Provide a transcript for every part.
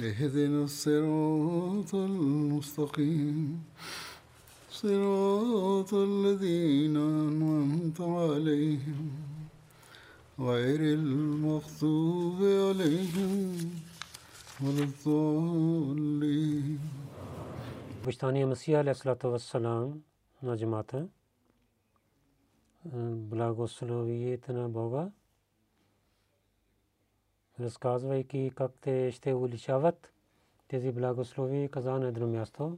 اهدنا الصراط المستقيم صراط الذين أنعمت عليهم غير المغضوب عليهم ولا الضالين Почитание Масия алейхиссалату вассалам на джамата. Благословието на Бога. Разказвайки как те ще увеличават тези благослови, каза на едно място.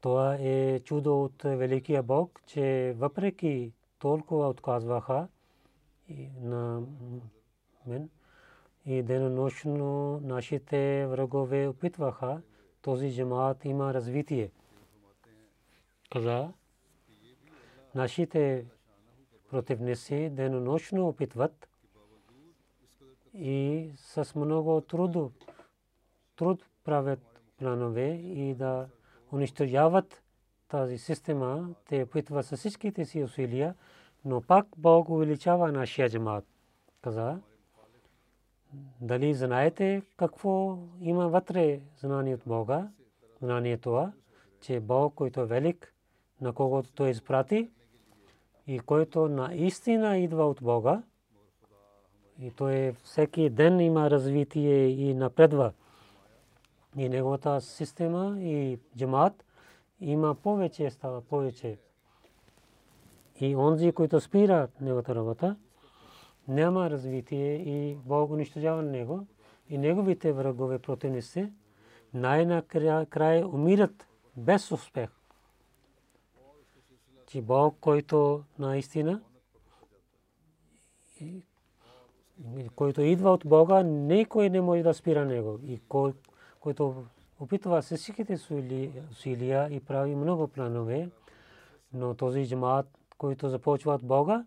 Това е чудо от Великия Бог, че въпреки толкова отказваха на мен и денонощно нашите врагове опитваха, този джамаат има развитие. Каза, нашите противници денонощно опитват и с много труд, труд правят планове и да унищожават тази система, те опитват с всичките си усилия, но пак Бог увеличава нашия джамаат. Каза, дали знаете какво има вътре знание от Бога? Знание това, че Бог, който е велик, на когото Той изпрати и който наистина идва от Бога, и той всеки ден има развитие и напредва. И неговата система и джамаат има повече, става повече. И онзи, които спират неговата работа, няма развитие и Бог унищожава него. И неговите врагове противници най-накрая умират без успех. Че Бог, който наистина който идва от Бога, никой не може да спира него. И който опитва се всичките усилия и прави много планове, но този джамаат, който започва от Бога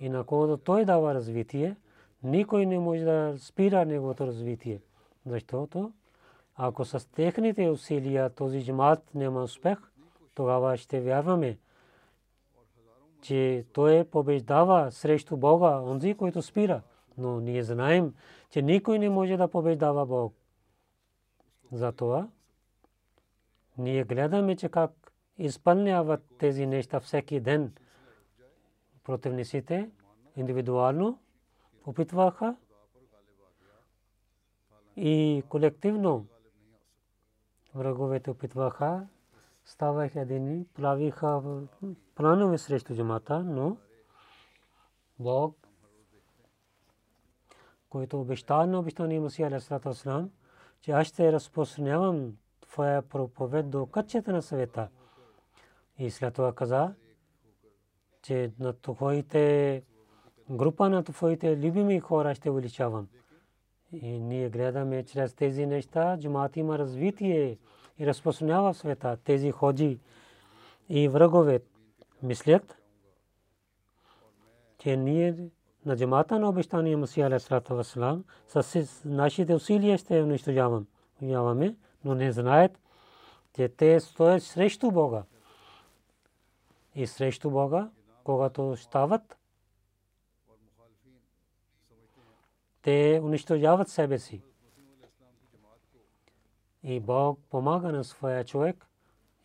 и на когото той дава развитие, никой не може да спира неговото развитие. Защото ако с техните усилия този джамаат няма успех, тогава ще вярваме, че той побеждава срещу Бога, онзи, който спира. Но ние знаем, че никой не може да побеждава Бог. Затова ние гледаме, че как изпълняват тези неща всеки ден противниците индивидуално опитваха и колективно враговете опитваха, ставаха едини, правиха планове срещу джамата, но Бог който обеща на обещания Масия Алейхиссалату Вассалам, че аз ще разпространявам твоя проповед до кътчета на света. И след това каза, че на твоите група на твоите любими хора ще увеличавам. И ние гледаме чрез тези неща, джамаат има развитие и разпространява в света. Тези ходжи и врагове мислят, че ние на джамата на обещания Масия алейхиссалату вассалам с нашите усилия ще унищожаваме, но не знаят, че те стоят срещу Бога. И срещу Бога, когато стават, те унищожават себе си. И Бог помага на своя човек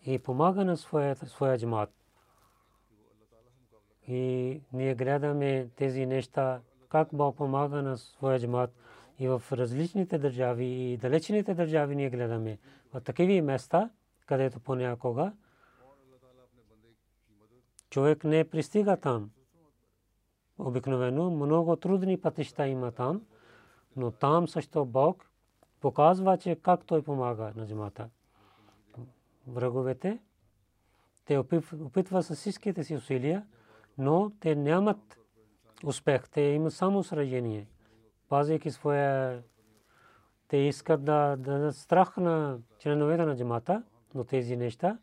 и помага на своя, своя джамат. И ние гледаме тези неща, как Бог помага на своя джамат И в различните държави и далечните държави ние гледаме. В такива места, където понякога човек не пристига там. Обикновено много трудни пътища има там, но там също Бог показва, че как той помага на джамата. Враговете, те опитват с всичките си усилия, но те нямат успех. Те имат само сражение. Пазейки своя те искат да дадат страх на членовете на джамата, но тези неща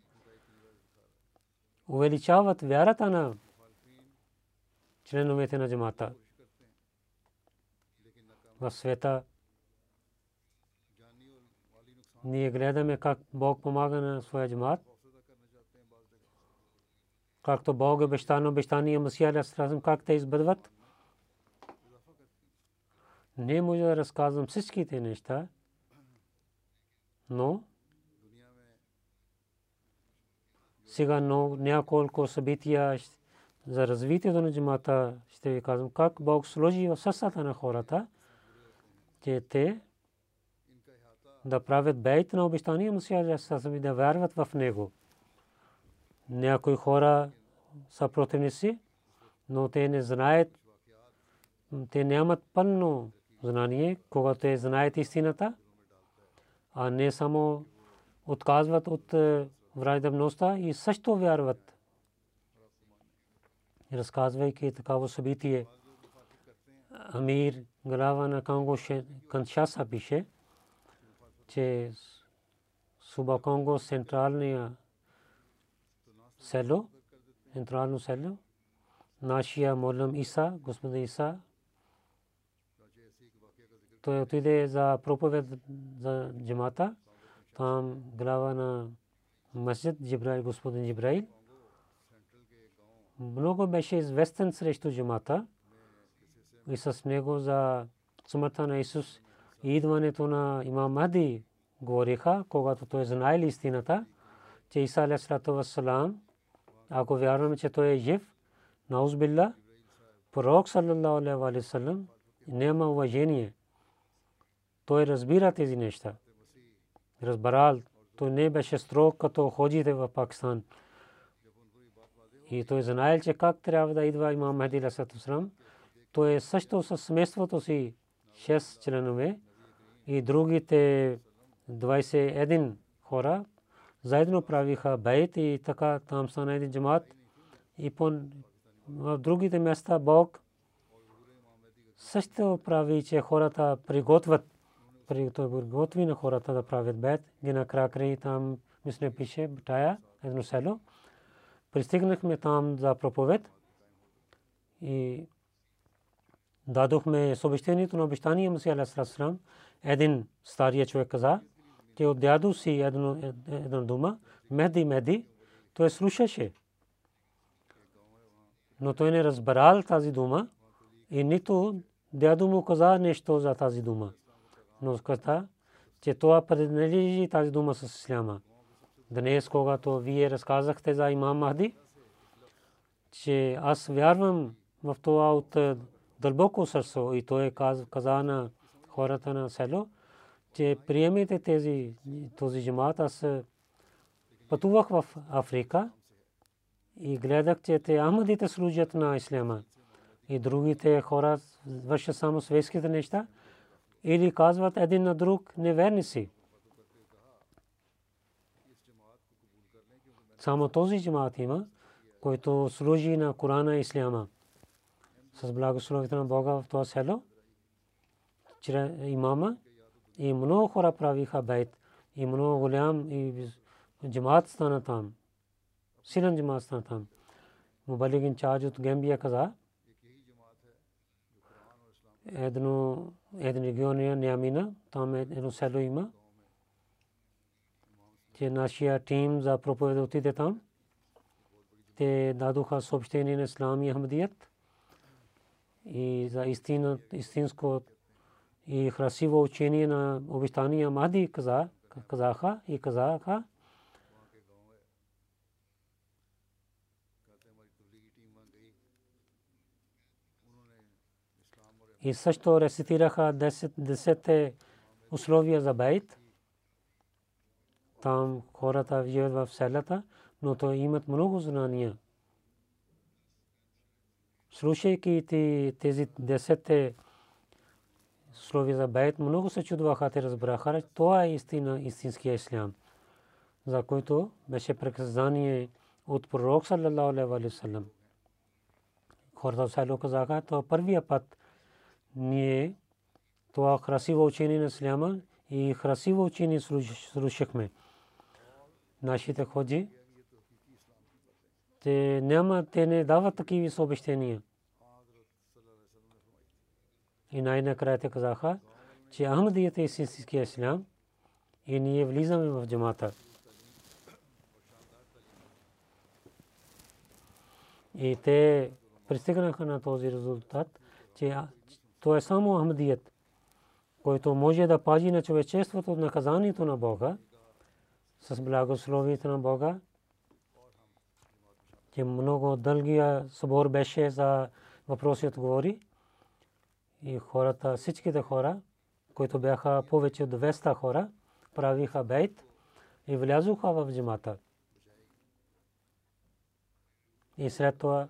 увеличават вярата на членовете на джамата. В света ние гледаме как Бог помага на своя джамат. Както Бог обещано обещание Масия Алейхиссалам как те избъдват. Не може да разказвам всичките неща, но сега няколко събития за развитието на джамата ще ви казвам как Бог сложи в сърцата на хората, че те да правят бейт на обещания Мусия Алейхиссалам и да вярват в него. Някои хора са противници, но те не знаят, те нямат пълно знание, когато те знаят истината, а не само отказват от е, враждебността и също вярват. Разказвайки такава събитие, Амир глава на Конго Каншаса пише, че Суба Конго централния село, централно село, нашия молам Иса, господин Иса, той отиде за проповед за джамата. Там глава на مسجد جبرائیل господин جبرائیل много беше известен срещу джамата и с него за смъртта на Исус и идването на имам Махди говориха, когато той знаел истината, че Иса алейхиссалату вассалам, ако вярваме, че той е жив, наузбилла, пророк саллаллаху алейхи ва саллям няма уважение. Той разбира тези неща. Разбрал той не беше строг като ходите в Пакистан. И той знаел, че как трябва да идва имам Махди Ласатусрам. Той е също с семейството си 6 членове и другите 21 хора заедно правиха бейт и така там стана един джамат. И по другите места Бог също прави, че хората приготвят при той готви на хората да правят бед. Ги на кракри там мисля пише Бтая, едно село. Пристигнахме там за проповед и дадохме съобщението на обещание Масия Алейхиссалам. Един стария човек каза, че от дядо си една дума, Мехди, Мехди, той слушаше. Но той не разбрал тази дума и нито дядо му каза нещо за тази дума но каза, че това принадлежи тази дума с исляма. Днес, когато вие разказахте за имам Махди, че аз вярвам в това от дълбоко сърце и той каза на хората на село, че приемете тези, този джамат. Аз пътувах в Африка и гледах, че те Ахмадите служат на исляма и другите хора вършат само светските неща или казват един на друг неверни си. Само този джамаат има, който служи на Корана и Исляма. С благословите на Бога в това село, чрез имама и много хора правиха бейт и много голям и джамаат стана там. Силен джамаат стана там. Мубалигин чарж от Гембия каза, едно един регион е Нямина, там е едно село има. Че нашия тим за проповед отиде там. Те дадоха съобщение на Ислам и Ахмадият и за истина, истинско и красиво учение на обещания Махди каза, казаха и казаха, и също рецитираха 10 условия за байт. Там хората вият в селата, но то имат много знания. Слушайки тези 10 условия за байт, много се чудваха, те разбраха, това е истина, истинския ислям, за който беше преказание от пророк саллалаху то първия път ние красиво учение на и красиво учение слушахме. Нашите ходжи, те няма, те не дават такива. И най-накрая те казаха, че Ахмадият е истинския ислям и ние влизаме в джамата. И те пристигнаха на този резултат, че то е само Ахмадият, който може да пази на човечеството от наказанието на Бога, с благословието на Бога, че много дългия събор беше за въпроси отговори и хората, всичките хора, които бяха повече от 200 хора, правиха бейт и влязоха в джамата. И след това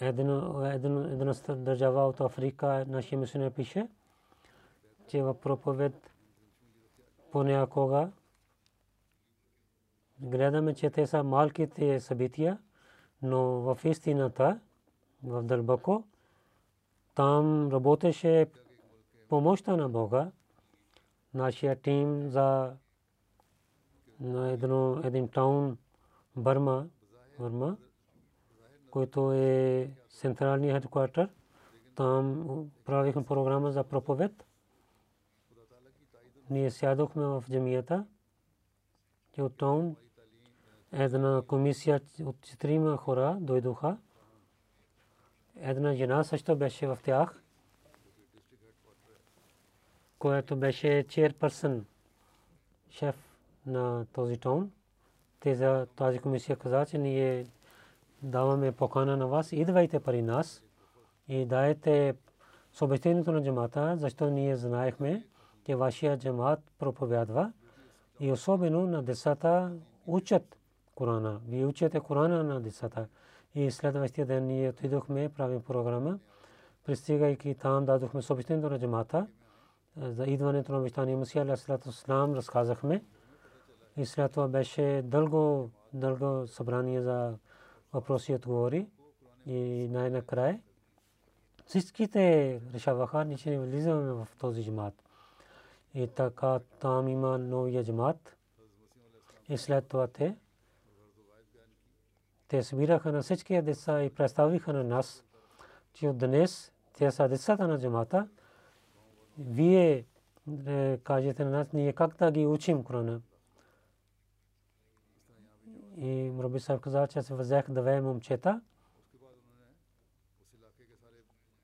една държава от Африка, нашия мисионер пише, че в проповед понякога гледаме, че те са малките събития, но в истината, в дълбоко, там работеше помощта на Бога. Нашия тим за един таун Бърма, Бърма, който е централния хедквартер. Там правихме програма за проповед. Ние сядохме в джамията. Там една комисия от четирима хора дойдоха. Една жена също беше в тях, която беше чейрперсън, шеф на този тон. Те за тази комисия каза, че ние даваме покана на вас, идвайте при нас и дайте съобщението на джамата, защото ние знаехме, че вашия джамат проповядва и особено на децата учат Корана. Вие учите Корана на децата. И следващия ден ние отидохме, правим програма. Пристигайки там, дадохме съобщението на джамата за идването на обещания Мусия, аля салату слам, разказахме. И след това беше дълго, дълго събрание за въпроси отговори и най-накрая всичките решаваха, ние не влизаме в този джамат. И така там има новия джамат. И след това те те събираха на всички деца и представиха на нас, че от днес те са децата на джамата. Вие е, кажете на нас, ние как да ги учим Корана. И Раби Сахиб каза, че се взех две момчета,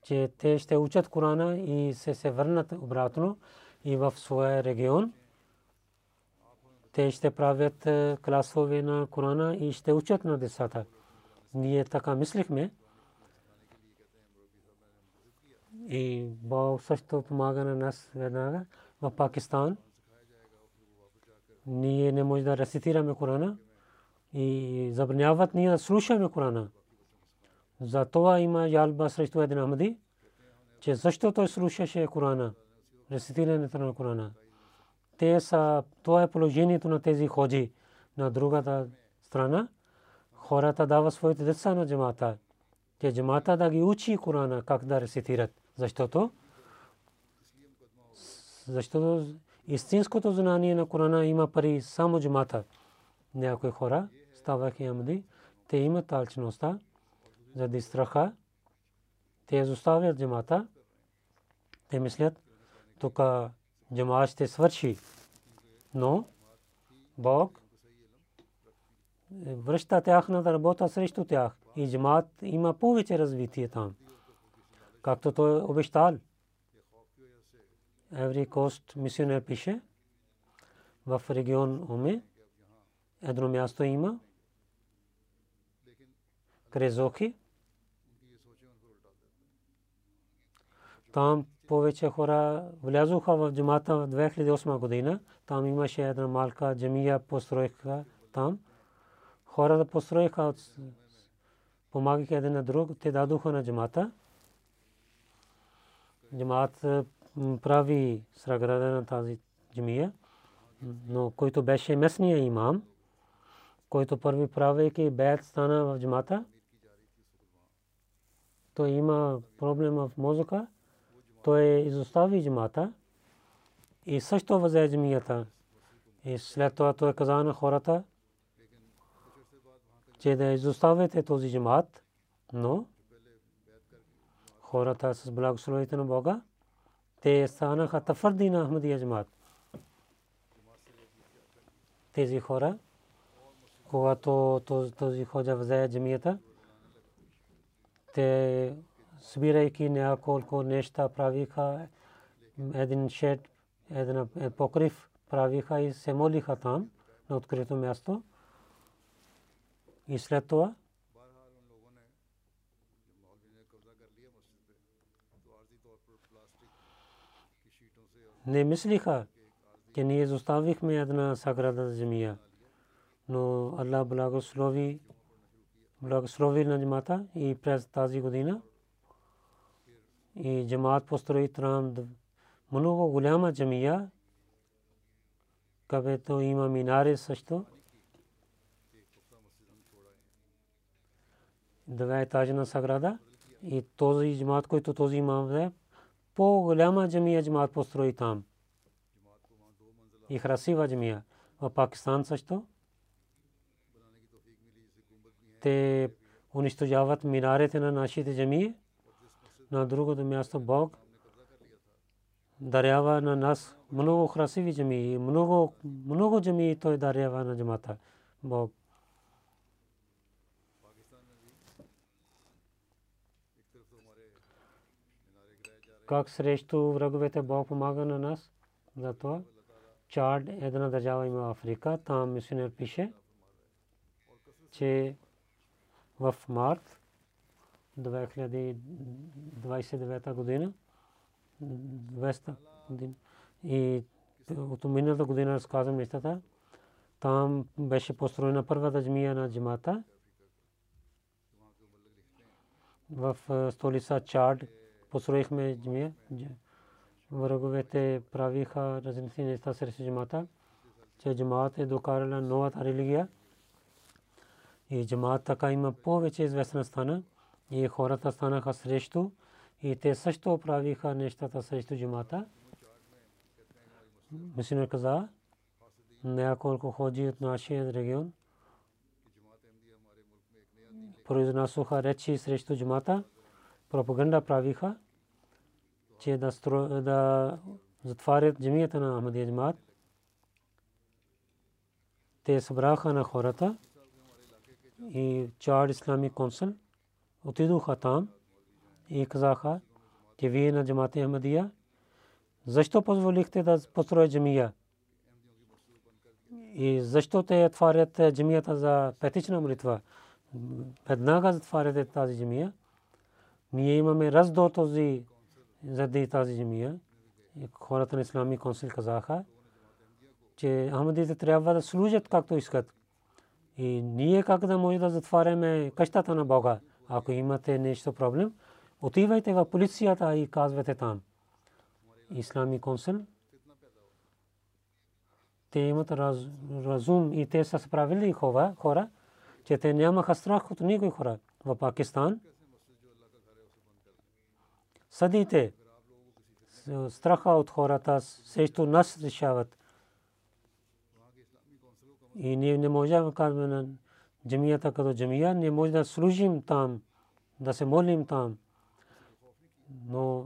че те ще учат Корана и се се върнат обратно и в своя регион. Те ще правят е, класове на Корана и ще учат на децата. Ние така мислихме. И Бог също помага на нас веднага в Пакистан. Ние не можем да рецитираме Корана и забраняват ние да слушаме Корана. За това има ялба срещу един Ахмади, че защо той слушаше Корана, рецитирането на Корана. Те са, това е положението на тези ходжи на другата страна. Хората дава своите деца на джамата. Те джамата да ги учи Корана как да рецитират. Защото защото истинското знание на Корана има пари само джамата. Някои хора ставайки Амди, те имат алчността, заради страха, те изоставят джамата, те мислят, тук джамат ще свърши. Но Бог връща тяхната работа срещу тях и джамат има повече развитие там. Както той обещал. Every Coast мисионер пише в регион Оме, едно място има Крезохи. Там повече хора влязоха в джамата в 2008 година. Там имаше една малка джамия построиха там. Хората построиха, помагайки един на друг, те дадоха на джамата. Джамат прави сраграда на тази джамия, но който беше местния имам, който първи правейки бед стана в джамата, той има проблем в мозъка, той изостави джамата и също взе джамията. И след това той каза на хората, че да изоставите този джамат, но хората с благословите на Бога, те станаха тафърди на Ахмадия джамат. Тези хора, когато този ходжа взе джамията, те събирайки няколко неща правиха един шед, един покрив правиха и се молиха там на открито място. И след това не мислиха, че ние изоставихме една саграда земя. Но Аллах благослови благослови на джамата и през тази година и джамат построи там много голяма джамия, където има минари също. Два етажна саграда и този джамат, който този имам взе, по-голяма джамия джамат построи там. И красива джамия. В Пакистан също те унищожават минарите на нашите джамии. На другото място Бог дарява на нас много красиви джамии. Много, много джамии той дарява на джамата. Бог. Как срещу враговете Бог помага на нас? Затова Чад една държава има Африка. Там мисионер пише, че в март 2029 година. 200 година и от миналата година разказвам нещата. Там беше построена първата джамия на джамата. В столица Чад построихме джамия. Враговете правиха различни неща срещу джамата, че джамат е докарала новата религия. И джамаат така има повече известна стана и хората станаха срещу и те също правиха нещата срещу джамата. Мисинер каза, няколко ходжи от нашия регион произнасоха речи срещу джамата, пропаганда правиха, че да, да затварят джамията на Ахмадия джамат. Те събраха на хората и Чар Ислами консул отидоха там и казаха, че вие на джамата Ахмадия, защо позволихте да построят джамия? И защо те отварят джамията за петична молитва? Веднага затваряте тази джамия. Ние имаме раздор този заради тази джамия. Хората на Ислами консул казаха, че Ахмадите трябва да служат както искат. И ние как да може да затваряме къщата на Бога? Ако имате нещо проблем, отивайте в полицията и казвате там. Ислами консул. Те имат разум и те са справили хора, че те нямаха страх от никой хора. В Пакистан съдите страха от хората срещу нас решават. И ние не можем да кажем джамията като джамия, не може да служим там, да се молим там. Но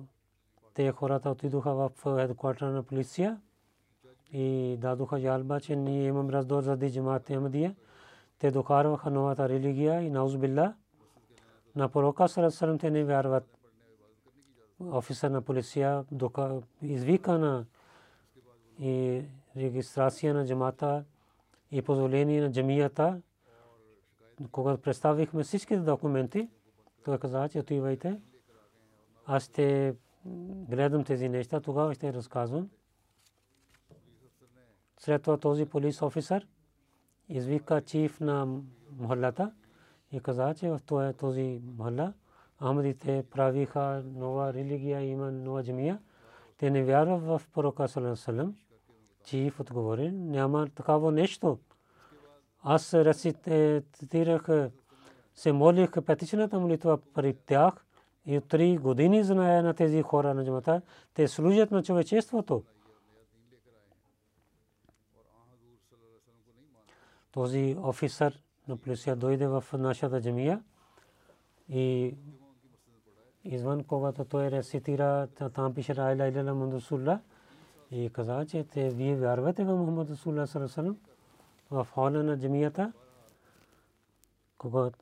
те хората отидоха в хедквартера на полиция и дадоха жалба, че ние имаме раздор за джамаат Ахмадия. Те докарваха новата религия и наузбилла. На пророка Сарасарам те не вярват. Офисър на полиция извика на и регистрация на джамата и позволение на джамията. Когато представихме всички документи, той каза, че отивайте. Аз ще гледам тези неща, тогава ще разказвам. След това този полис офисър извика чиф на махалата и каза, че в този махала Ахмадите правиха нова религия, има нова джамия. Те не вярват в пророка Салам, чиф отговори, няма такава нещо. Аз рецитирах, се молих петичната молитва при тях и от три години знае на тези хора на джамата. Те служат на човечеството. Този офисър на полиция дойде в нашата джамия и извън когато той рецитира, там пише Райла Иляла Мандусулла и каза, че те вие вярвате в Мухаммад Расулла Саласалам на джамията. Когато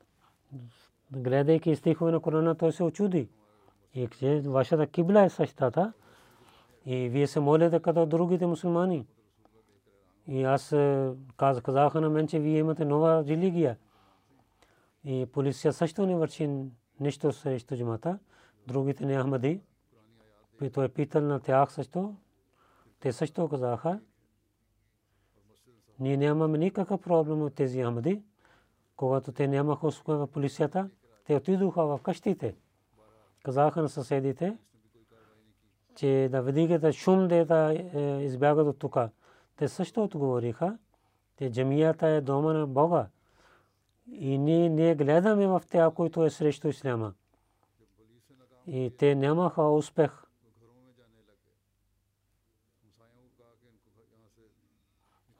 гледайки стихове на Корана, той се очуди. И че вашата кибла е същата. И вие се молите като другите мусулмани. И аз казаха на мен, че вие имате нова религия. И полиция също не върши нищо срещу джамата. Другите не Ахмади. И той е питал на тях също. Те също казаха. Ние нямаме никакъв проблем от тези Ахмади. Когато те нямаха успех в полицията, те отидоха в къщите. Казаха на съседите, че да вдигат шум да е, избягат от тук. Те също отговориха, че джамията е дома на Бога. И ние не гледаме в тях, които е срещу исляма. И те нямаха успех.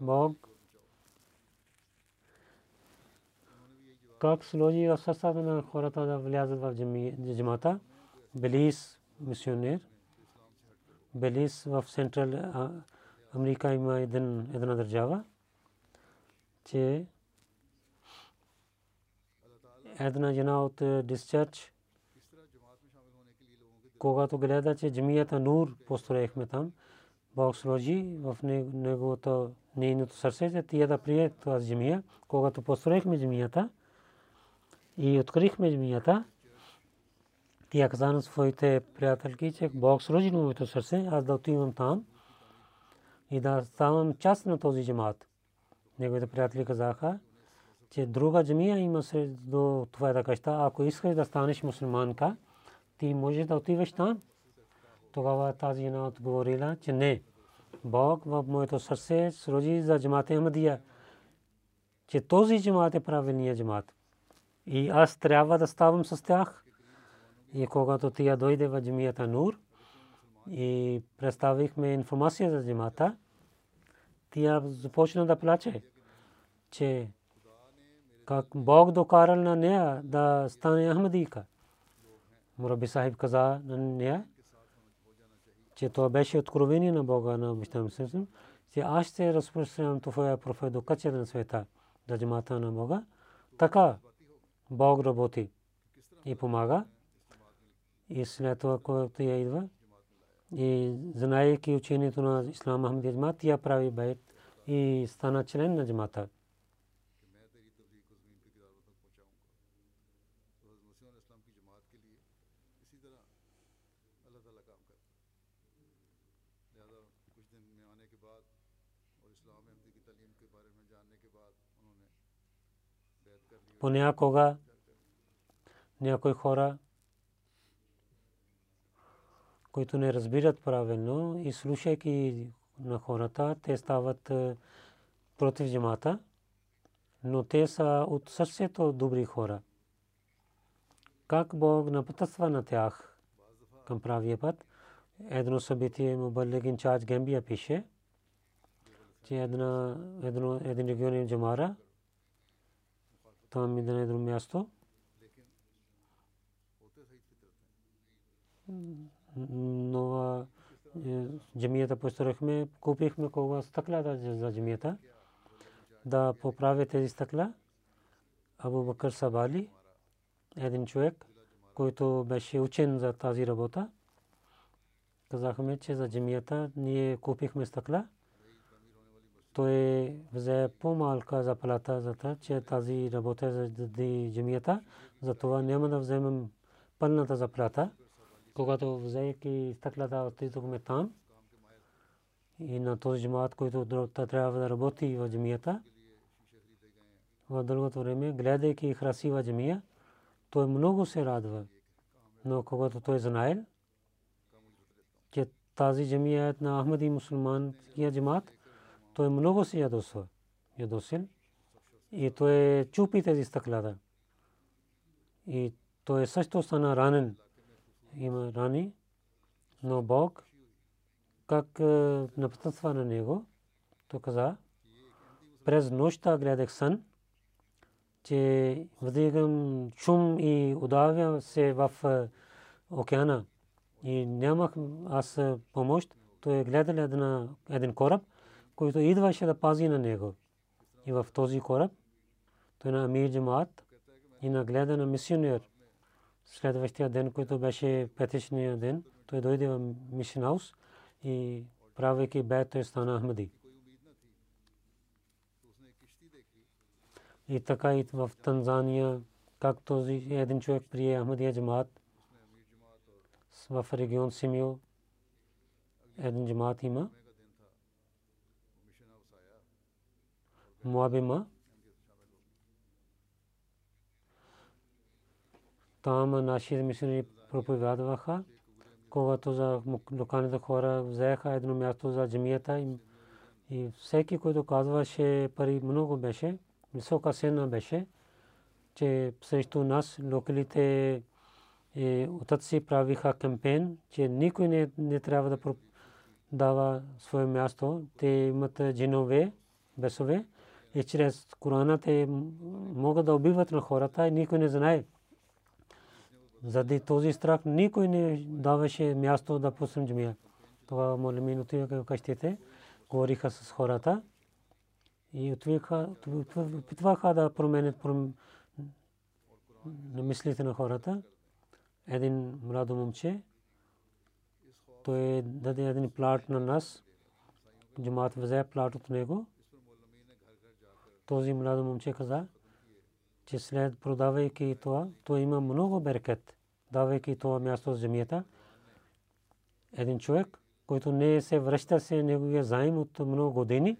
Бог как сложи в състава на хората да влязат в джамата. Белис мисионер. Белис в Централ Америка има една държава, че една жена от дисчарч, когато гледа, че джамията Нур построихме там, Бог сложи в неговото нейното сърце, тия да прие тази джамия. Когато построихме джамията, и открихме джамията. Тя каза на своите приятелки, че Бог сложи на моето сърце, аз да отивам там и да ставам част на този джамат. Неговите приятели казаха, че друга джамия има се до твоята къща. Ако искаш да станеш мусулманка, ти можеш да отиваш там. Тогава тази жена отговорила, че не. Бог в моето сърце сложи за джамата Ахмадия, че този джамат е правилният джамат. И аз трябва да ставам с тях. И когато тя дойде в джамията Нур и представихме информация за джамата, тя започна да плаче, че как Бог докарал на нея да стане Ахмадика. Мураби Сахиб каза на нея, че това беше откровение на Бога на Сърсен, че аз ще разпространявам това профет до качета на света, да джамата на Бога. Така Бог работи и помага. И след това, когато я идва, и знаейки учението на Ислам Ахмед Джамат, тя прави байт и стана член на джамата. Понякога някои хора, които не разбират правилно и слушайки на хората, те стават е, против джамата, но те са от сърцето добри хора. Как Бог напътства на тях към правия път? Едно събитие Мубалегин Чач Гембия пише, че един регион е Джамара, там иде на едно място. Нова джамията построихме, купихме кога стъкла за джамията. Да поправи тези стъкла. Абу Бакър Сабали, един човек, който беше учен за тази работа. Казахме, че за джамията ние купихме стъкла. Той взе по-малка заплата за това, че тази работа за джамията, за това няма да вземем пълната заплата. Когато взеки стъклата отидохме там и на този джамаат, който трябва да работи в джамията, в другото време, гледайки красива джамия, той много се радва. Но когато той знаел, че тази джамия е на Ахмади мусулманския джамаат, той много се ядосва. Ядосил. И той чупи тези стъклата. И той също стана ранен. Има рани. Но Бог как напътства на него, то каза, през нощта гледах сън, че вдигам шум и удавя се в океана. И нямах аз помощ. Той гледал един кораб, който идваше да пази на него. И в този кораб той на Амир Джамаат и нагледа на мисионер. Следващия ден, който беше петичния ден, той дойде в Хаус и правейки бед, той стана Ахмади. И така и в Танзания, как този един човек прие Ахмадия Джамаат в регион Симио, един джамаат има. Муабима. Там нашите мисионери проповядваха, когато за локалните хора взеха едно място за джамията и всеки, който казваше пари много беше, висока цена беше, че срещу нас локалите отъци правиха кампейн, че никой не, не трябва да дава свое място. Те имат джинове, бесове и чрез Корана те могат да убиват на хората и никой не знае. Заради този страх никой не даваше място да пуснем джамия. Това молимин отиваха в къщите, говориха с хората и опитваха да променят мислите на хората. Един младо момче, той даде един плат на нас, джамаат взе плат от него този младо момче каза, че след продавайки това, то има много беркет, давайки това място в земята. Един човек, който не се връща се неговия заем от много години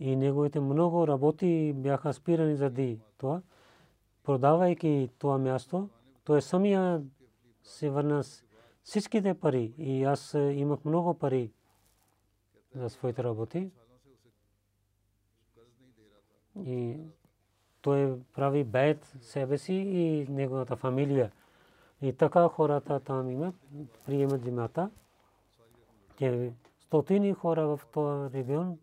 и неговите много работи бяха спирани заради това, продавайки това място, той самия се върна всичките пари и аз имах много пари за своите работи и той прави бед себе си и неговата фамилия. И така хората там имат, приемат джимата. Те стотини хора в този регион,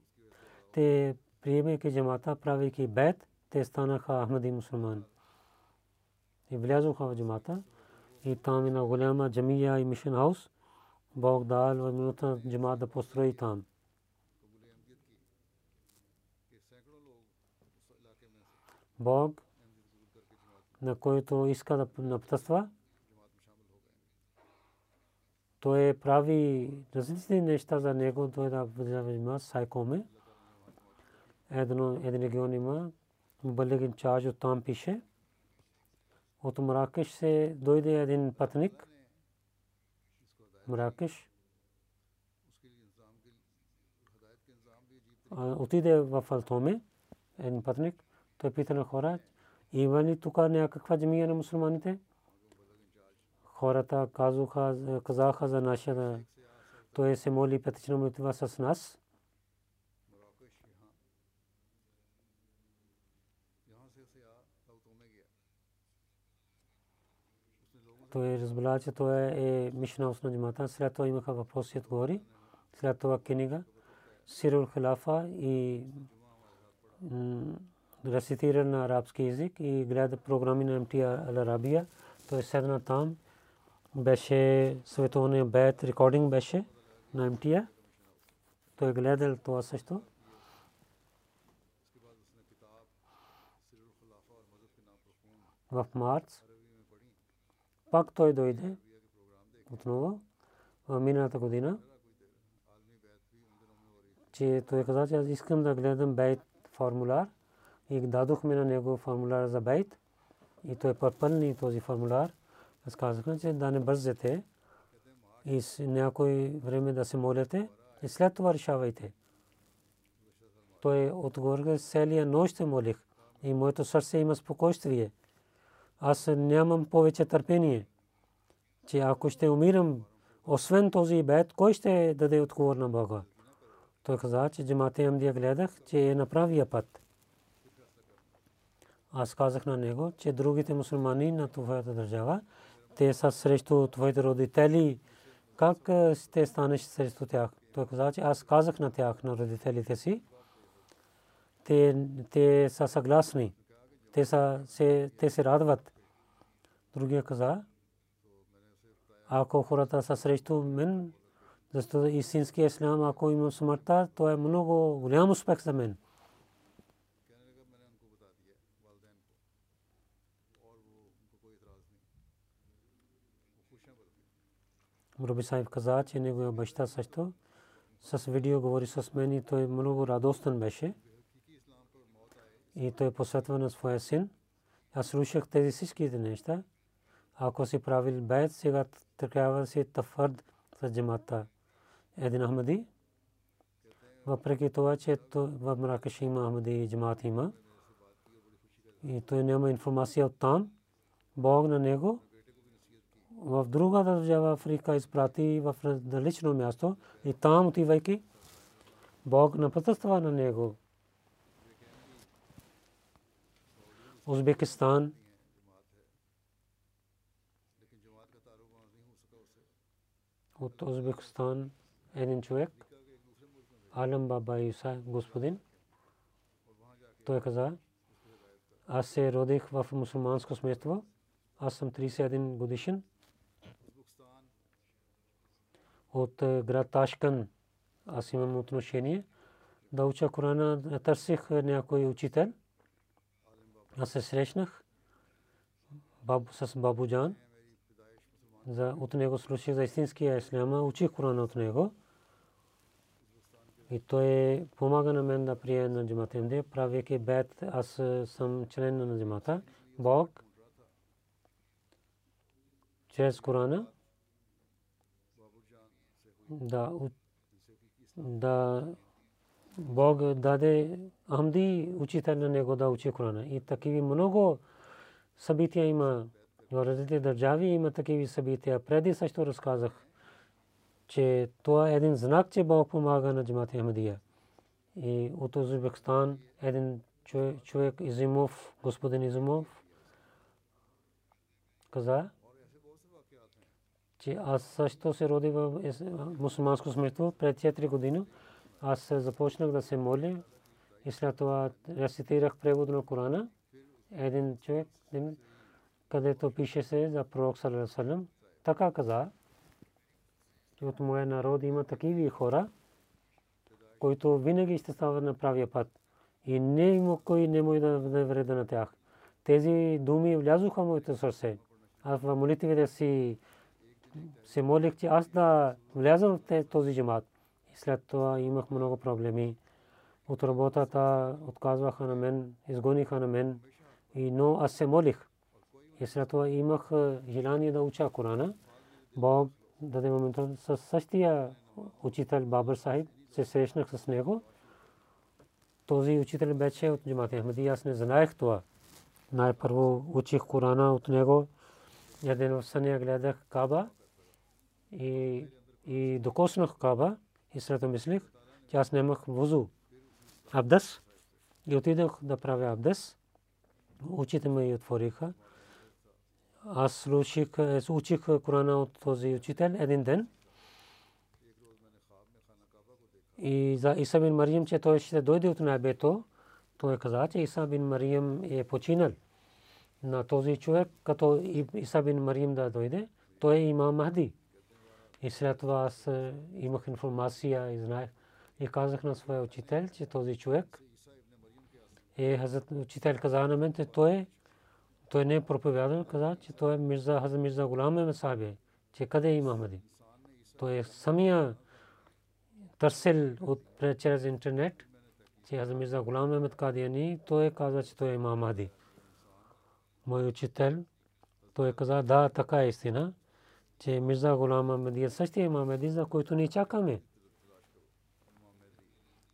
те приемайки джамата, правейки бед, те станаха ахмади мусулмани. И влязоха в джамата. И там има голяма джамия и мишен хаус. Бог дал в минута джамат да построи там. Бог, на който иска да напътства, той прави различни неща за него, той да взема сайкоме. Един регион има, Балегин чаж от там пише. От Маракеш се дойде един пътник. Маракеш. Отиде в Алтоме, един пътник. Той пита на хора, има ли тук някаква джамия на мусулманите? Хората казаха, казаха за нашата. Той се моли петична молитва с нас. Той разбра, че той е мишна на джамата. След това имаха въпроси отговори. След това книга Сирул Хилафа и рецитира на арабски език и гледа програми на МТ Арабия. Той седна там. Беше световния бед, рекординг беше на МТА. Той гледал това също. В март пак той дойде отново миналата година. че той каза, че аз искам да гледам бейт формуляр и дадохме на него формуляр за бейт и той попълни този формуляр. Аз казах, че да не бързете и с някой време да се молите и след това решавайте. Той отговорил, целия нощ се молих и моето сърце има спокойствие. Аз нямам повече търпение, че ако ще умирам, освен този бед, кой ще даде отговор на Бога? Той каза, че джамата Амдия гледах, че е на правия път. Аз казах на него, че другите мусулмани на твоята държава, те са срещу твоите родители. Как ще станеш срещу тях? Той каза, че аз казах на тях, на родителите си, те, те са съгласни. Те, са, се, те се радват. Другия каза, ако хората са срещу мен, защото истинския ислам, ако има смъртта, то е много голям успех за мен. Роби Сайф каза, че неговия баща също с видео говори с мен и той много радостен беше. И той посветва на своя син. Аз слушах тези всичките неща. Ако си правил бед, сега трябва да си тафърд с джамата. Един Ахмади, въпреки това, че в Маракеш има Ахмади и джамат има, и той няма информация от там, Бог на него в друга държава Африка изпрати в далечно място и там отивайки Бог напътства на него. Узбекистан. От Узбекистан един човек, Алам Баба Иса, господин, той каза, аз се родих в мусулманско семейство, аз съм 31 годишен, от е, град Ташкан аз имам отношение да уча Корана, търсих някой учител. Аз се срещнах с Бабу Джан. За, от него слушах за истинския исляма, учих Корана от него. И той помага на мен да прие на джамата имде, правейки бед, аз е, съм член на джамата. Бог чрез Корана да, да Бог даде Амди учител на него да учи Корана. И такива много събития има. В различни държави има такива събития. Преди също разказах, че това е един знак, че Бог помага на джамата Ахмадия. И от Узбекистан един човек Изимов, господин Изимов, каза, че аз също се родих в мусулманско семейство пред 4 години. Аз започнах да се моля и след това рецитирах превод на Корана. Един човек, където пише се за пророк Салам, така каза, че от моя народ има такива хора, които винаги ще стават на правия път. И не има кой не може да вреда на тях. Тези думи влязоха в моето сърце. Аз в молитвите си се молих, че аз да влязам в този джамат. И след това имах много проблеми. От работата отказваха на мен, изгониха на мен. И, но аз се молих. И след това имах желание да уча Корана. Бог даде момента с същия учител Бабър Сахиб. Се срещнах с него. Този учител беше от джамат Ахмади. Аз не знаех това. Най-първо учих Корана от него. Един в съня гледах Каба и, и докоснах Каба и след мислих, че аз нямах вузу. Абдас. И отидох да правя абдас. Очите ми отвориха. Аз слушах, учих Корана от този учител един ден. И за Иса бин Мариям, че той ще дойде от небето, той каза, че Иса бин Мариям е починал на този човек, като Иса бин Мариям да дойде, той е имам Махди. И след това аз е, имах информация и знаех. И казах на своя учител, че този човек е Хазрат учител каза на мен, че той, той не е проповядал, каза, че той е Мирза, Хазрат Мирза Гулам е Месабе, че къде е има Ахмади. Той е самия търсил от чрез интернет, че Хазрат Мирза Гулам Ахмед Кадияни, той каза, че той е имам Мади. Мой учител, той каза, да, така е истина, че Мирза Гулам Ахмед е същия имам Мади, за който ни чакаме.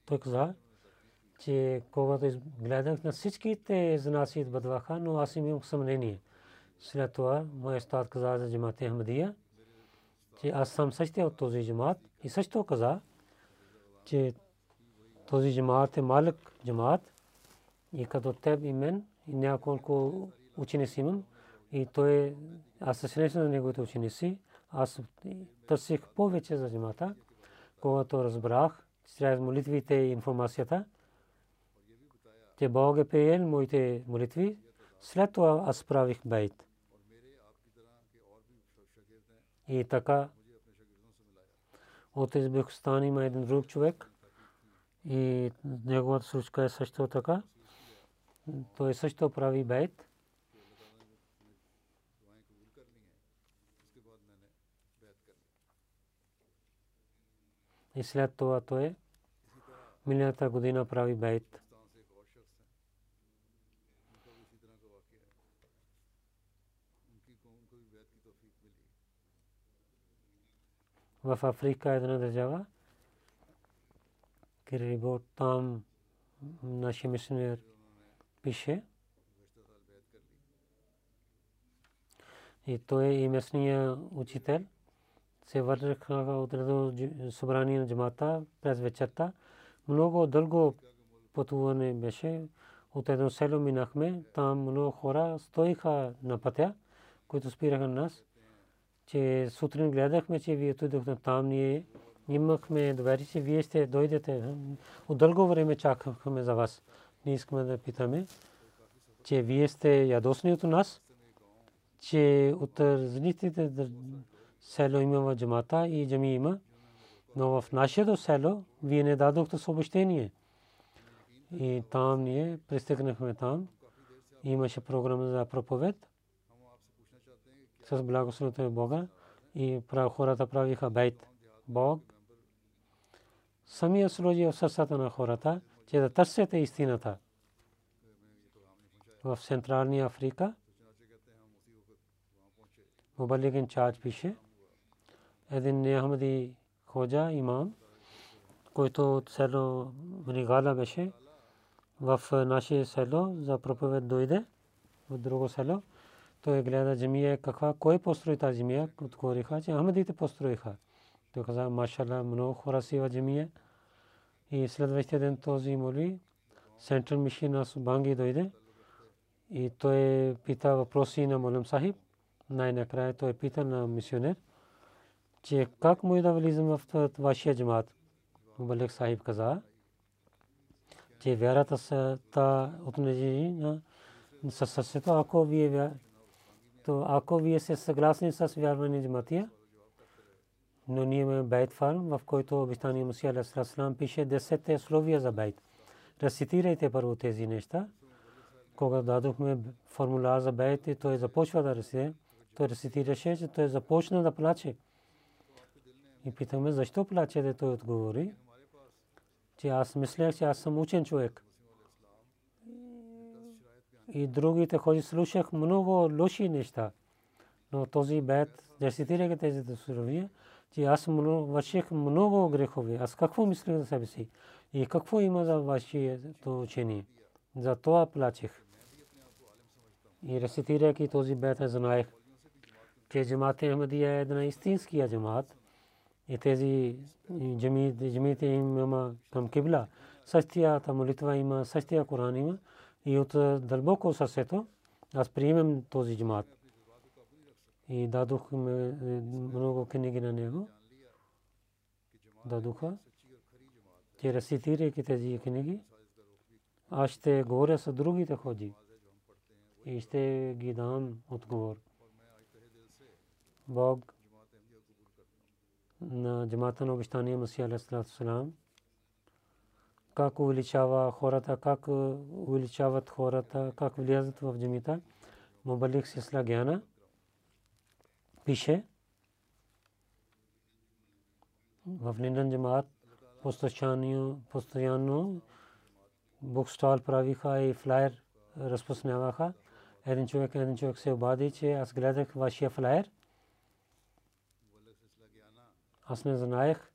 Той каза, че когато гледах на всичките знаси идваха, но аз имам съмнение. След това моят стат каза за джамат Ахмадия, че аз съм същия от този джамат и също каза, че този джамат е малък джамат и като теб и мен и няколко ученици имам и той аз се срещна на неговите ученици, аз търсих повече за джамата, когато разбрах чрез молитвите и информацията, че Бог е приел моите молитви, след това аз правих бейт. И така от Избекстан има един друг човек и неговата случка е също така. Той също прави бейт. И след това той миналата година прави бейт. в Африка една държава. Кирибо там нашия мисионер пише. И той е и местния учител. Се върнаха от събрание на джамата през вечерта. Много дълго пътуване беше. От едно село минахме. Там много хора стоиха на пътя, които спираха нас че сутрин гледахме, че вие отидохте там, ние имахме доверие, че вие ще дойдете. От дълго време чакахме за вас. Ние искаме да питаме, че вие сте ядосни от нас, че от различните село има в джамата и джами има, но в нашето село вие не дадохте съобщение. И там ние пристигнахме там. Имаше програма за проповед с благословението на Бога и хората правиха бейт. Бог самия сложи в сърцата на хората, че да търсят истината. В Централния Африка Мубалиген Чач пише, един неахмади ходжа имам, който от село Мригала беше, в наше село за проповед дойде, в друго село. Той гледа джамия каква, кой построи тази джамия, отговориха, че Ахмадите построиха. Той каза, машалла, много хора си в джамия. И следващия ден този моли, Централ Мишин на Банги дойде и той пита въпроси на Молем Сахиб. Най-накрая той пита на мисионер, че как му да влизам в вашия джамат. Мубалек Сахиб каза, че вярата са та отнежи на със сърцето, ако вие то ако вие сте съгласни с вярване джаматия, но ние имаме бейт фарм, в който обещание Мусия Алейхиссалам пише 10 условия за бейт. Рецитирайте първо тези неща. Кога дадохме формула за бейт, той започва да рецитира. Той рецитираше, че той започна да плаче. И питаме, защо плаче, да той отговори, че аз мислех, че аз съм учен човек и другите ходи слушах много лоши неща. Но този бед, рецитирайки тези суровия, че аз върших много грехови. Аз какво мислих за себе си? И какво има за вашето учение? За това плачех. И рецитирайки този бед, знаех, че джамат Ахмадия е една истинския джамат. И тези джамите има към кибла. Същията молитва има, същия Коран има и от дълбоко сърцето аз приемам този джамат. И дадох много книги на него. Дадоха. Че рецитирайки тези книги, аз ще говоря с другите ходи. И ще ги дам отговор. Бог на джамата на обещания Масия Алейхиссалам как увеличава хората, как увеличават хората, как влязат в джамита. Мубалик Сисла Гяна пише в Линдан джамаат постоянно, постоянно букстал правиха и флайер разпространяваха. Един човек, един човек се обади, че аз гледах вашия флайер. Аз не знаех.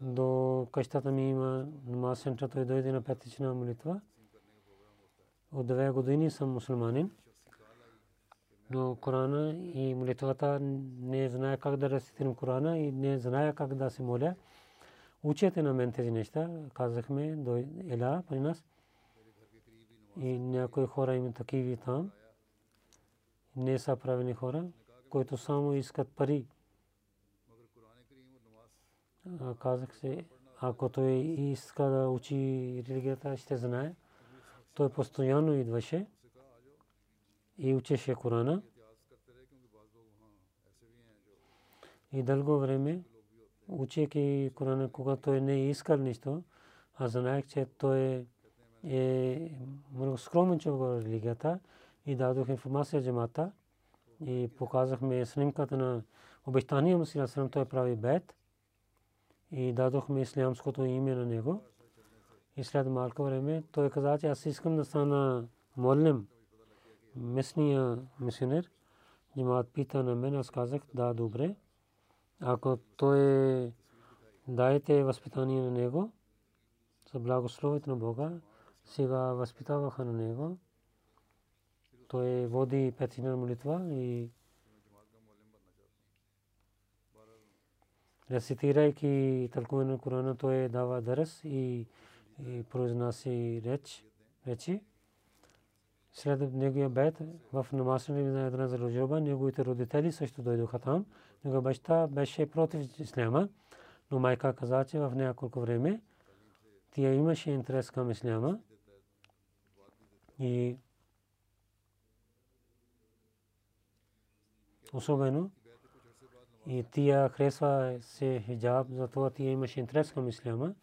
До къщата ми има намаз център, той дойде на петична молитва. От две години съм мусулманин но Корана и молитвата не знае как да рецитирам Корана и не знае как да се моля. Учете на мен тези неща. Казахме до Ела при нас. И някои хора има такива там. Не са правени хора, които само искат пари. Казах се, ако той иска да учи религията, ще знае. Той постоянно идваше и учеше Корана. И дълго време, учейки Корана, когато той не е искал нищо, аз знаех, че той е много скромен човек в религията и дадох информация джамата и показахме снимката на обещания му си той прави бед и дадохме ислямското име на него. И след малко време той каза, че аз искам да стана молим местния мисионер, Джамат пита на мен, аз казах, да, добре. Ако той дайте възпитание на него, за благословието на Бога, сега възпитаваха на него. Той води петина молитва и рецитирайки тълкуване на Корана, той дава дърс и, и произнася реч, речи след неговия бед в намаза на една за неговите родители също дойдоха там. Негова баща беше против исляма, но майка каза, че в няколко време тя имаше интерес към исляма и особено и тия хресва се хиджаб, затова тия имаше интерес към исляма.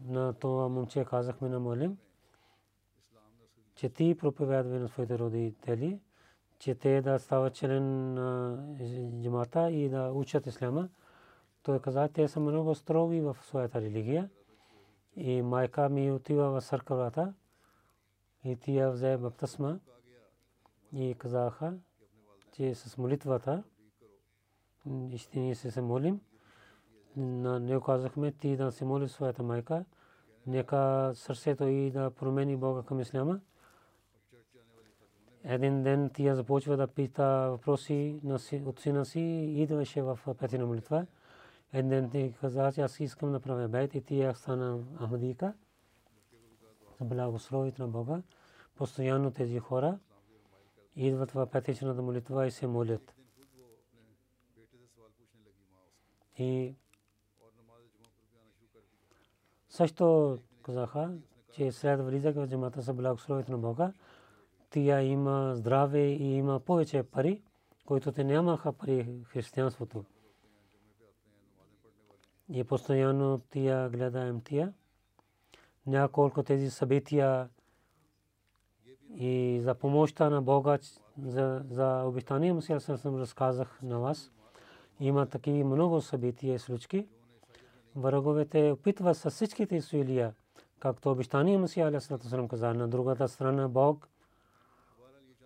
На това момче казахме на молим, че ти проповядвай на своите родители, че те да стават член на джамата и да учат исляма. Той каза, те са много строги в своята религия. И майка ми отива в църквата и тя взе баптисма и казаха, че с молитвата ще ние се молим. На него казахме, ти да се молиш своята майка, нека сърцето и да промени Бога към исляма. Един ден тя започва да пита въпроси от сина си и идваше в петина молитва. Един ден ти каза, че аз искам да правя бейт и тя стана Ахмадика. За благословите на Бога. Постоянно тези хора идват в петичната молитва и се молят. И също казаха, че след влизане в джамата са благословите на Бога, тия има здраве и има повече пари, които те нямаха пари в християнството. И постоянно тия гледаем тия. Няколко тези събития и за помощта на Бога, за, за обещание му сега съм разказах на вас. Има такива много събития и случки. Враговете опитват с всичките усилия, както обещание му сега съм каза, на другата страна Бог –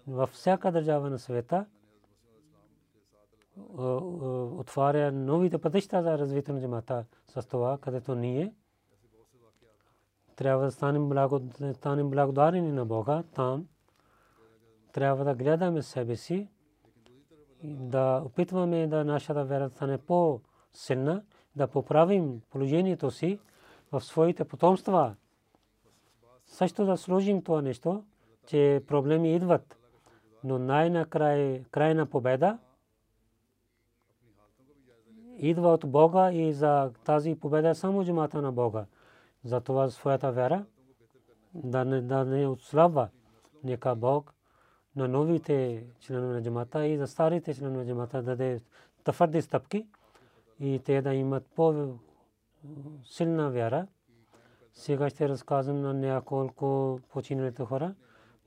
във всяка държава на света отваря новите пътища за развитие на джамата с това, където ние трябва да станем благодарени на Бога там. Трябва да гледаме себе си, да опитваме да нашата вера стане по-силна, да поправим положението си в своите потомства. Също да сложим това нещо, че проблеми идват но най-накрая крайна победа идва от Бога и за тази победа е само джамата на Бога. За това своята вера да не, да не отслабва. Нека Бог на новите членове на джамата и за старите членове на джамата да даде твърди стъпки и те да имат по-силна вяра. Сега ще разказвам на няколко починалите хора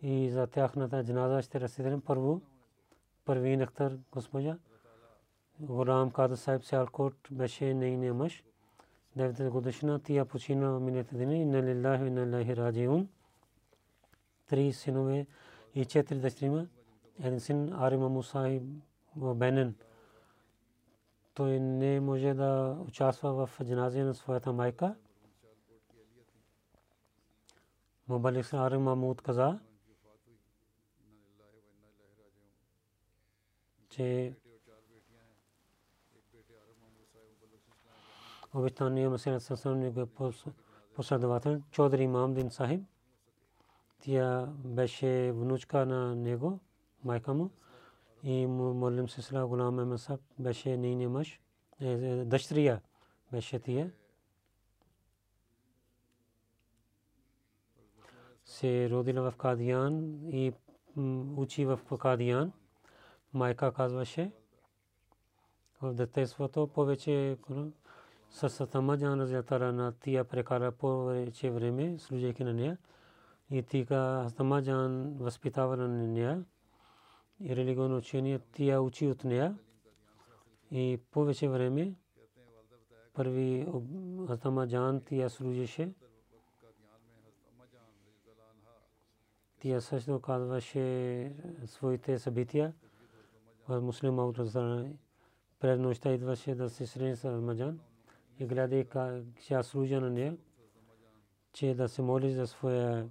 и за тяхната джаназа ще разсъдим първо. Парвин Ахтар госпожа. Гурам Кадър Сайб Сялкот беше нейният мъж. 9 годишна тя почина миналите дни. Инна лиллахи инна илайхи раджиун. Три синове и четири дъщери Един син Арима Муса в Бенен. Той не може да участва в джаназия на своята майка. Мубалик Арима Мамуд каза, че обичайния Масилат Сасан него последовател Чодри Мамдин Сахиб. Тя беше внучка на него, майка му. И молим се села Гулам Емасаб беше нейният мъж. Е, е, дъщеря беше тия. се родила в Кадиян и учи в Кадиян. Майка казваше в детството повече с Тамаджан Разятара на тия прекара повече време, служайки на нея. И тика Тамаджан възпитава на нея и религиозно учение тия учи от нея. И повече време първи Тамаджан тия служеше. Тия също казваше своите събития муслим Аутразана. През нощта идваше да се срещне с Рамаджан и гледай тя служа на нея, че да се моли за своя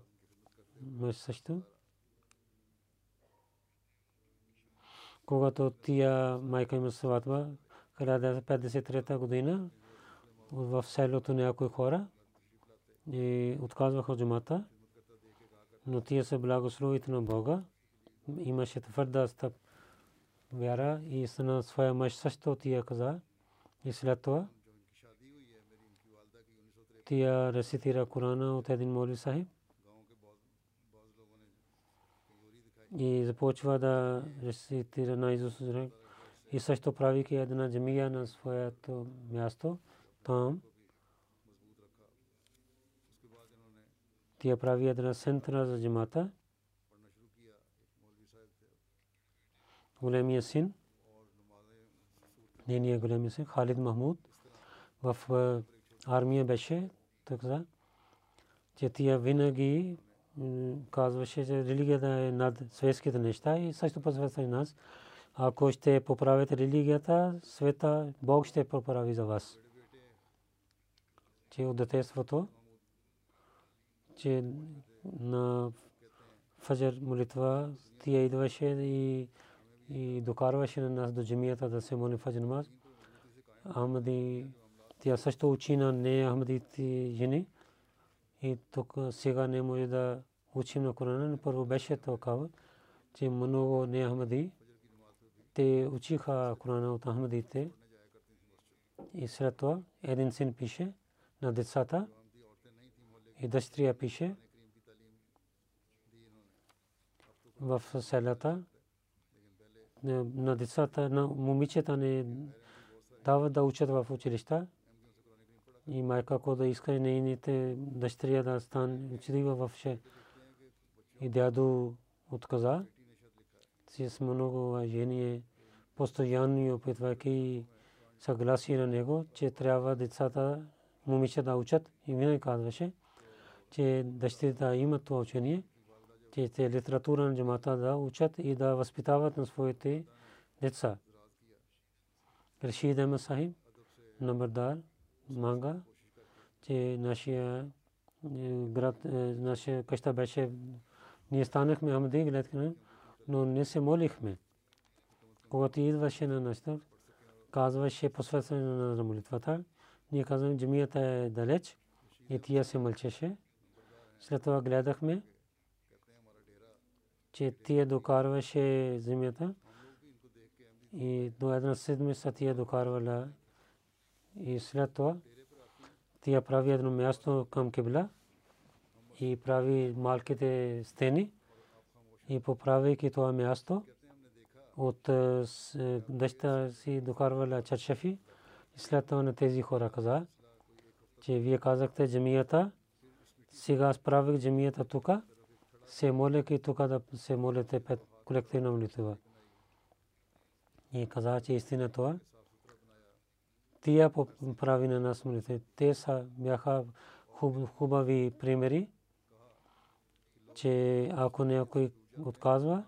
мъж също. Когато тия майка има сватба, 1953 година, в селото някои хора и отказваха от джамата, но тия се благословите на Бога. Имаше твърда стъп вяра и на своя мъж също тия каза. И след това тия рецитира Корана от един моли сахиб. И започва да рецитира на Исус и също прави една джамия на своето място там. Тя прави една центъра за джамата. големия син, нейният големия син, Халид Махмуд, в армия беше, така, че тя винаги казваше, че религията е над светските неща и също посветва и нас. Ако ще поправите религията, света, Бог ще поправи за вас. Че от детеството, че на фаджар молитва тия идваше и и докарваше на нас до джамията да се моли фаджр намаз. Ахмади, тя също учи на не ахмадите жени. И тук сега не може да учим на Корана, но първо беше такава, че много не ахмади. Те учиха Корана от ахмадите. И след това един син пише на децата и дъщеря пише в селата на децата, на момичета не дава да учат в училища. И майка, ако да иска нейните дъщеря да стан училива в ше. И дядо отказа. С много жени постоянно опитвайки съгласие на него, че трябва децата, момичета да учат. И винаги казваше, че дъщерята имат това учение че те литература на джамата да учат и да възпитават на своите деца. Рашид Ахмед Сахиб, номердар, манга, че нашия град, нашия къща беше, ние станахме Ахмади, гледахме, но не се молихме. Когато идваше на нашата, казваше посветване на молитвата, ние казваме, джамията е далеч и тия се мълчеше. След това гледахме, че тия докарваше земята и до една седмица тия докарвала и след това тия прави едно място към кибла и прави малките стени и поправяйки това място от дъща си докарвала чаршафи и след това на тези хора каза, че вие казахте джамията, сега справих джамията тука се молеки тук да се молите колективна молитва. и каза, че истина това. Тия прави на нас молите. Те са бяха хубави примери, че ако някой отказва,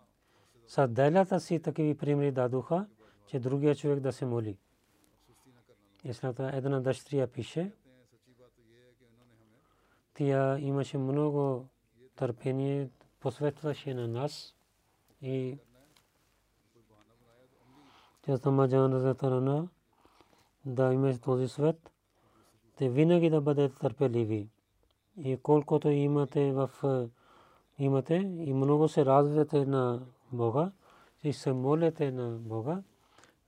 са делята си такива примери дадоха, че другия човек да се моли. И след това една дъщеря пише, тя имаше много търпение, посветваше на нас и тя сама Джан Разатарана да има този свет, те винаги да бъдете търпеливи. И колкото имате в имате и много се радвате на Бога и се молите на Бога,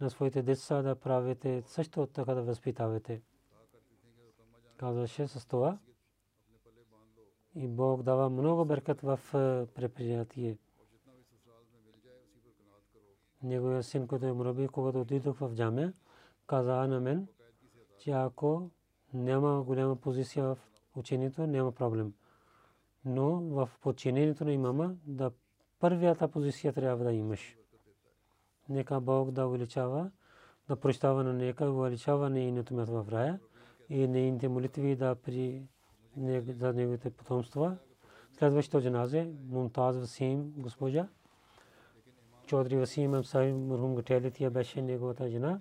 на своите деца да правите също така да възпитавате. Казваше с това. И Бог дава много беркат в предприятие. Неговия син, който е мраби, когато отидох в джамия, каза на мен, че ако няма голяма позиция в учението, няма проблем. Но в подчинението на имама, да първията позиция трябва да имаш. Нека Бог да увеличава, да прощава на нека, увеличава нейното място в рая и нейните молитви да при за неговите потомства. Следващото джаназе, Мумтаз Васим, госпожа. Чодри Васим Амсай Мурхум Гатели, тя беше неговата жена.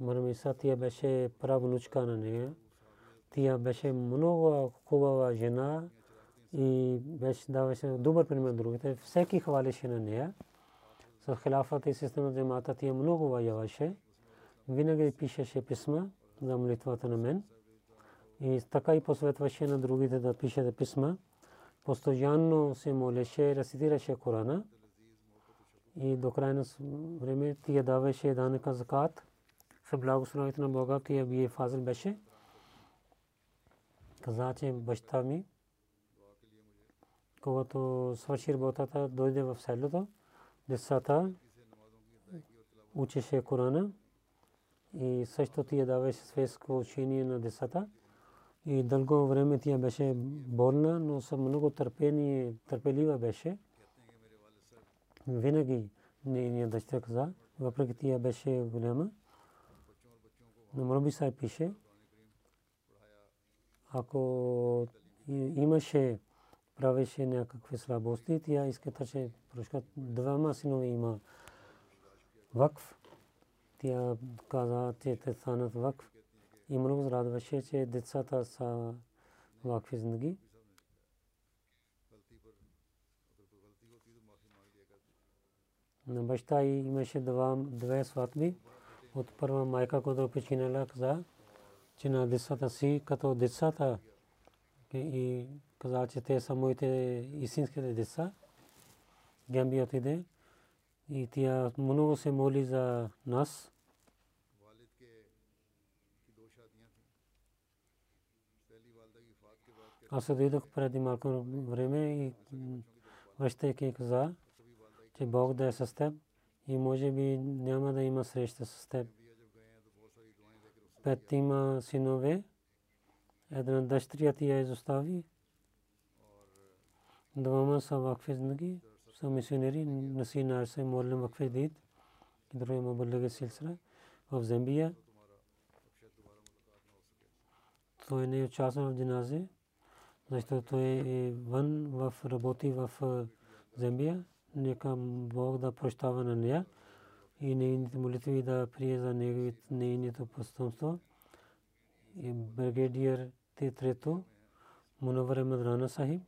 Мармиса тя беше правнучка на нея. Тя беше много хубава жена и беше даваше добър пример на другите. Всеки хвалеше на нея. С хилафата и системата мата тя много вояваше. Винаги пишеше писма за молитвата на мен. И така и посветваше на другите да пишете писма. Постоянно се молеше, рецитираше Корана. И до крайна време тя даваше данъка закат. С благословението на Бога тия бие фазил беше. Каза, че баща ми, когато свърши работата, дойде в селото, децата учеше Корана и също тия даваше светско учение на децата. И дълго време тя беше болна, но съм много търпение, търпелива беше. Винаги нейният дъщеря каза, въпреки тя беше голяма. Но Мроби Сай пише, ако имаше, правеше някакви слабости, тя искаше прошка двама синове има вакф. Тя каза, че те станат вакф и много радваше, че децата са вакфи зиндagi. На баща имаше две сватби. От първа майка, която починала, каза, че на децата си, като децата, и каза, че те са моите истинските деца. Гамби отиде и тя много се моли за нас. Аз дойдох преди малко време и връщайки каза, че Бог да е с теб и може би няма да има среща с теб. Пет има синове, една дъщеря ти я изостави, двама са вакфи са мисионери, насина се молим вакфи дид, други му бърлеге силсра в Замбия. Той не участва в джиназе защото е вън в работи в Замбия нека Бог да прощава на нея и нейните молитви да прие за нейното постъпство. И бригадиер те трето, Мунавър Ахмед Рана Сахиб,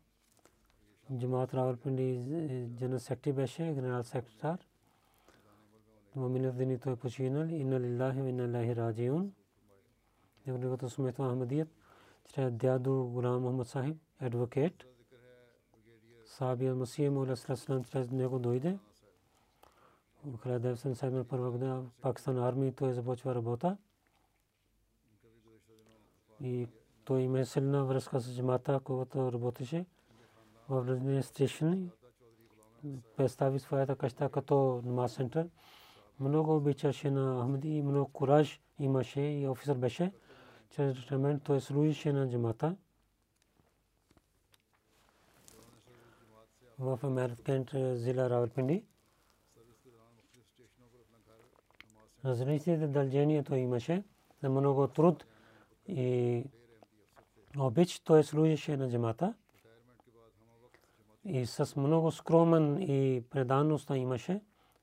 Джамаат Равалпинди Дженерал секти беше генерал секретар. Моминат дни той починал. Инна лиллахи ва инна илайхи раджиун. Неговото смето Ахмадият, чрез дяду Гурам Ахмад Сахиб, адвокат. Саби Масия Мула Сласлам чрез него дойде. в 1971 година Пакистан армия той започва работа и той има силна връзка с джамата, когато работеше в различни стешни. Представи своята къща като намаз център. Много обичаше на Ахмади много кураж имаше и офисър беше. Чрез ретремент той служише на джамата. В Американт зила Равалпинди. Различните дължения той имаше за много труд и обич той служише на джамата и с много скромен и преданост имаше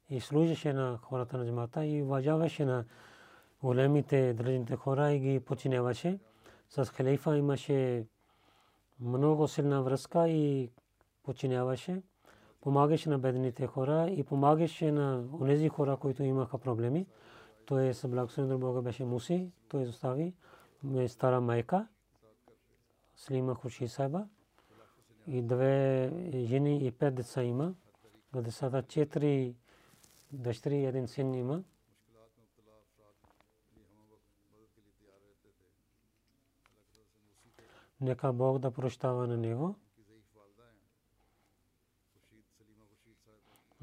и служише на хората на джамата и уважаваше на големите дръжните хора и ги починяваше. С халифа имаше много силна връзка и починяваше, помагаше на бедните хора и помагаше на онези хора, които имаха проблеми. Той с благословен Бога беше муси, той изостави стара майка, Слима Хуши Сайба и две жени и пет деца има. На децата четири дъщери и един син има. Нека Бог да прощава на него.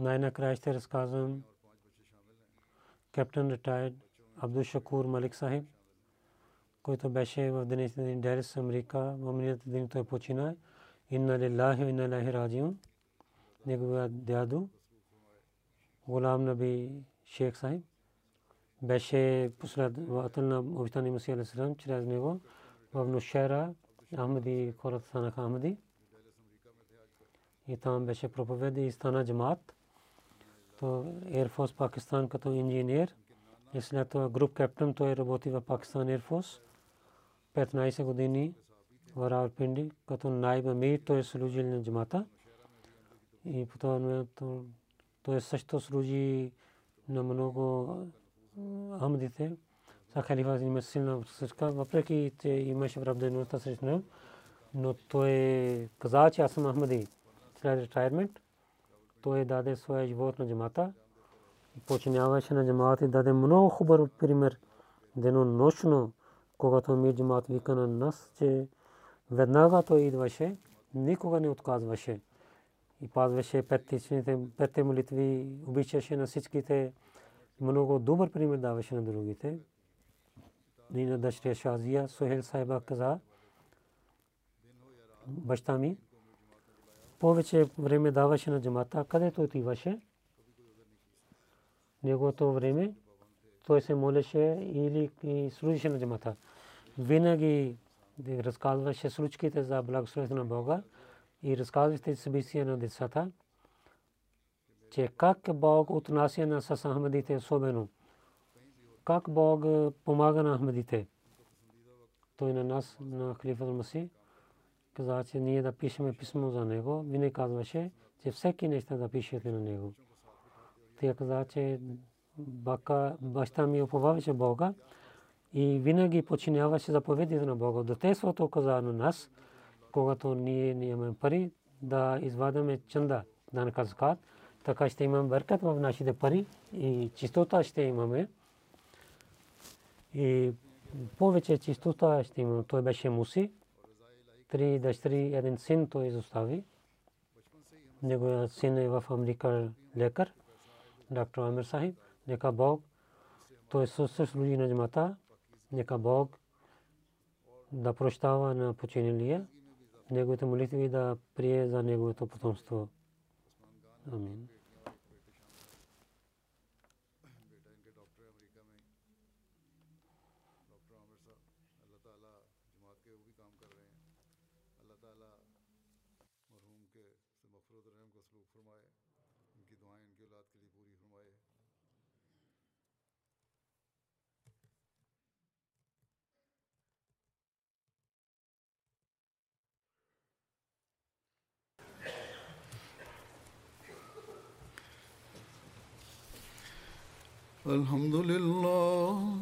Най-накрая ще разказвам капитан ретайрд Абдул Шакур Малик Сахиб, който беше в днешния ден Дерес, Америка. В миналите ден той почина. Инна лиллахи инна лахи раджиун. Неговия дядо, Гулам Наби Шейх Сахиб, беше последовател на обитани Масия Алисалам, чрез него в Нушера Ахмади хората станаха Ахмади. И там беше проповед и стана джамаат то Air Пакистан като инженер и след това груп капитан той работи в Пакистан Air Force 15 години в Равалпинди като найб амир той служил на джамата и по това той също служи на много Ахмадите са халифа има силна сръчка, въпреки че имаше враждебността срещу но той каза, че аз съм Ахмади след ретайрмент той даде своя живот на джамата. Починяваше на джамата и даде много хубав пример денонощно, когато ми джамат вика на нас, че веднага той идваше, никога не отказваше и пазваше петте молитви, обичаше на всичките, много добър пример даваше на другите. И на дъщеря Шазия, Сухел Сайба каза, баща ми, повече време даваше на джамата, където отиваше. Неговото време той се молеше или служеше на джамата. Винаги разказваше случките за благословението на Бога и разказваше събития на децата, че как Бог отнася на с Ахмадите особено. Как Бог помага на Ахмадите. Той на нас, на Халифа Маси, каза, че ние да пишеме писмо за него. Винаги казваше, че всеки нещо да пишете на него. Тя каза, че бака, баща ми уповаваше Бога и винаги починяваше заповедите на Бога. Детеството каза на нас, когато ние нямаме пари, да извадаме чанда, да наказкат, така ще имаме бъркат в нашите пари и чистота ще имаме. И повече чистота ще имаме. Той беше муси три дъщери, един син той изостави. Неговият син е в Америка лекар, доктор Амир Сахиб. Нека Бог, той също служи на джамата. Нека Бог да прощава на починилия. Неговите молитви да прие за неговото потомство. Амин. تعالیٰ مرحوم کے کو سلوک فرمائے، ان کی دعائیں ان کی اولاد کے لیے پوری فرمائے۔ الحمد للہ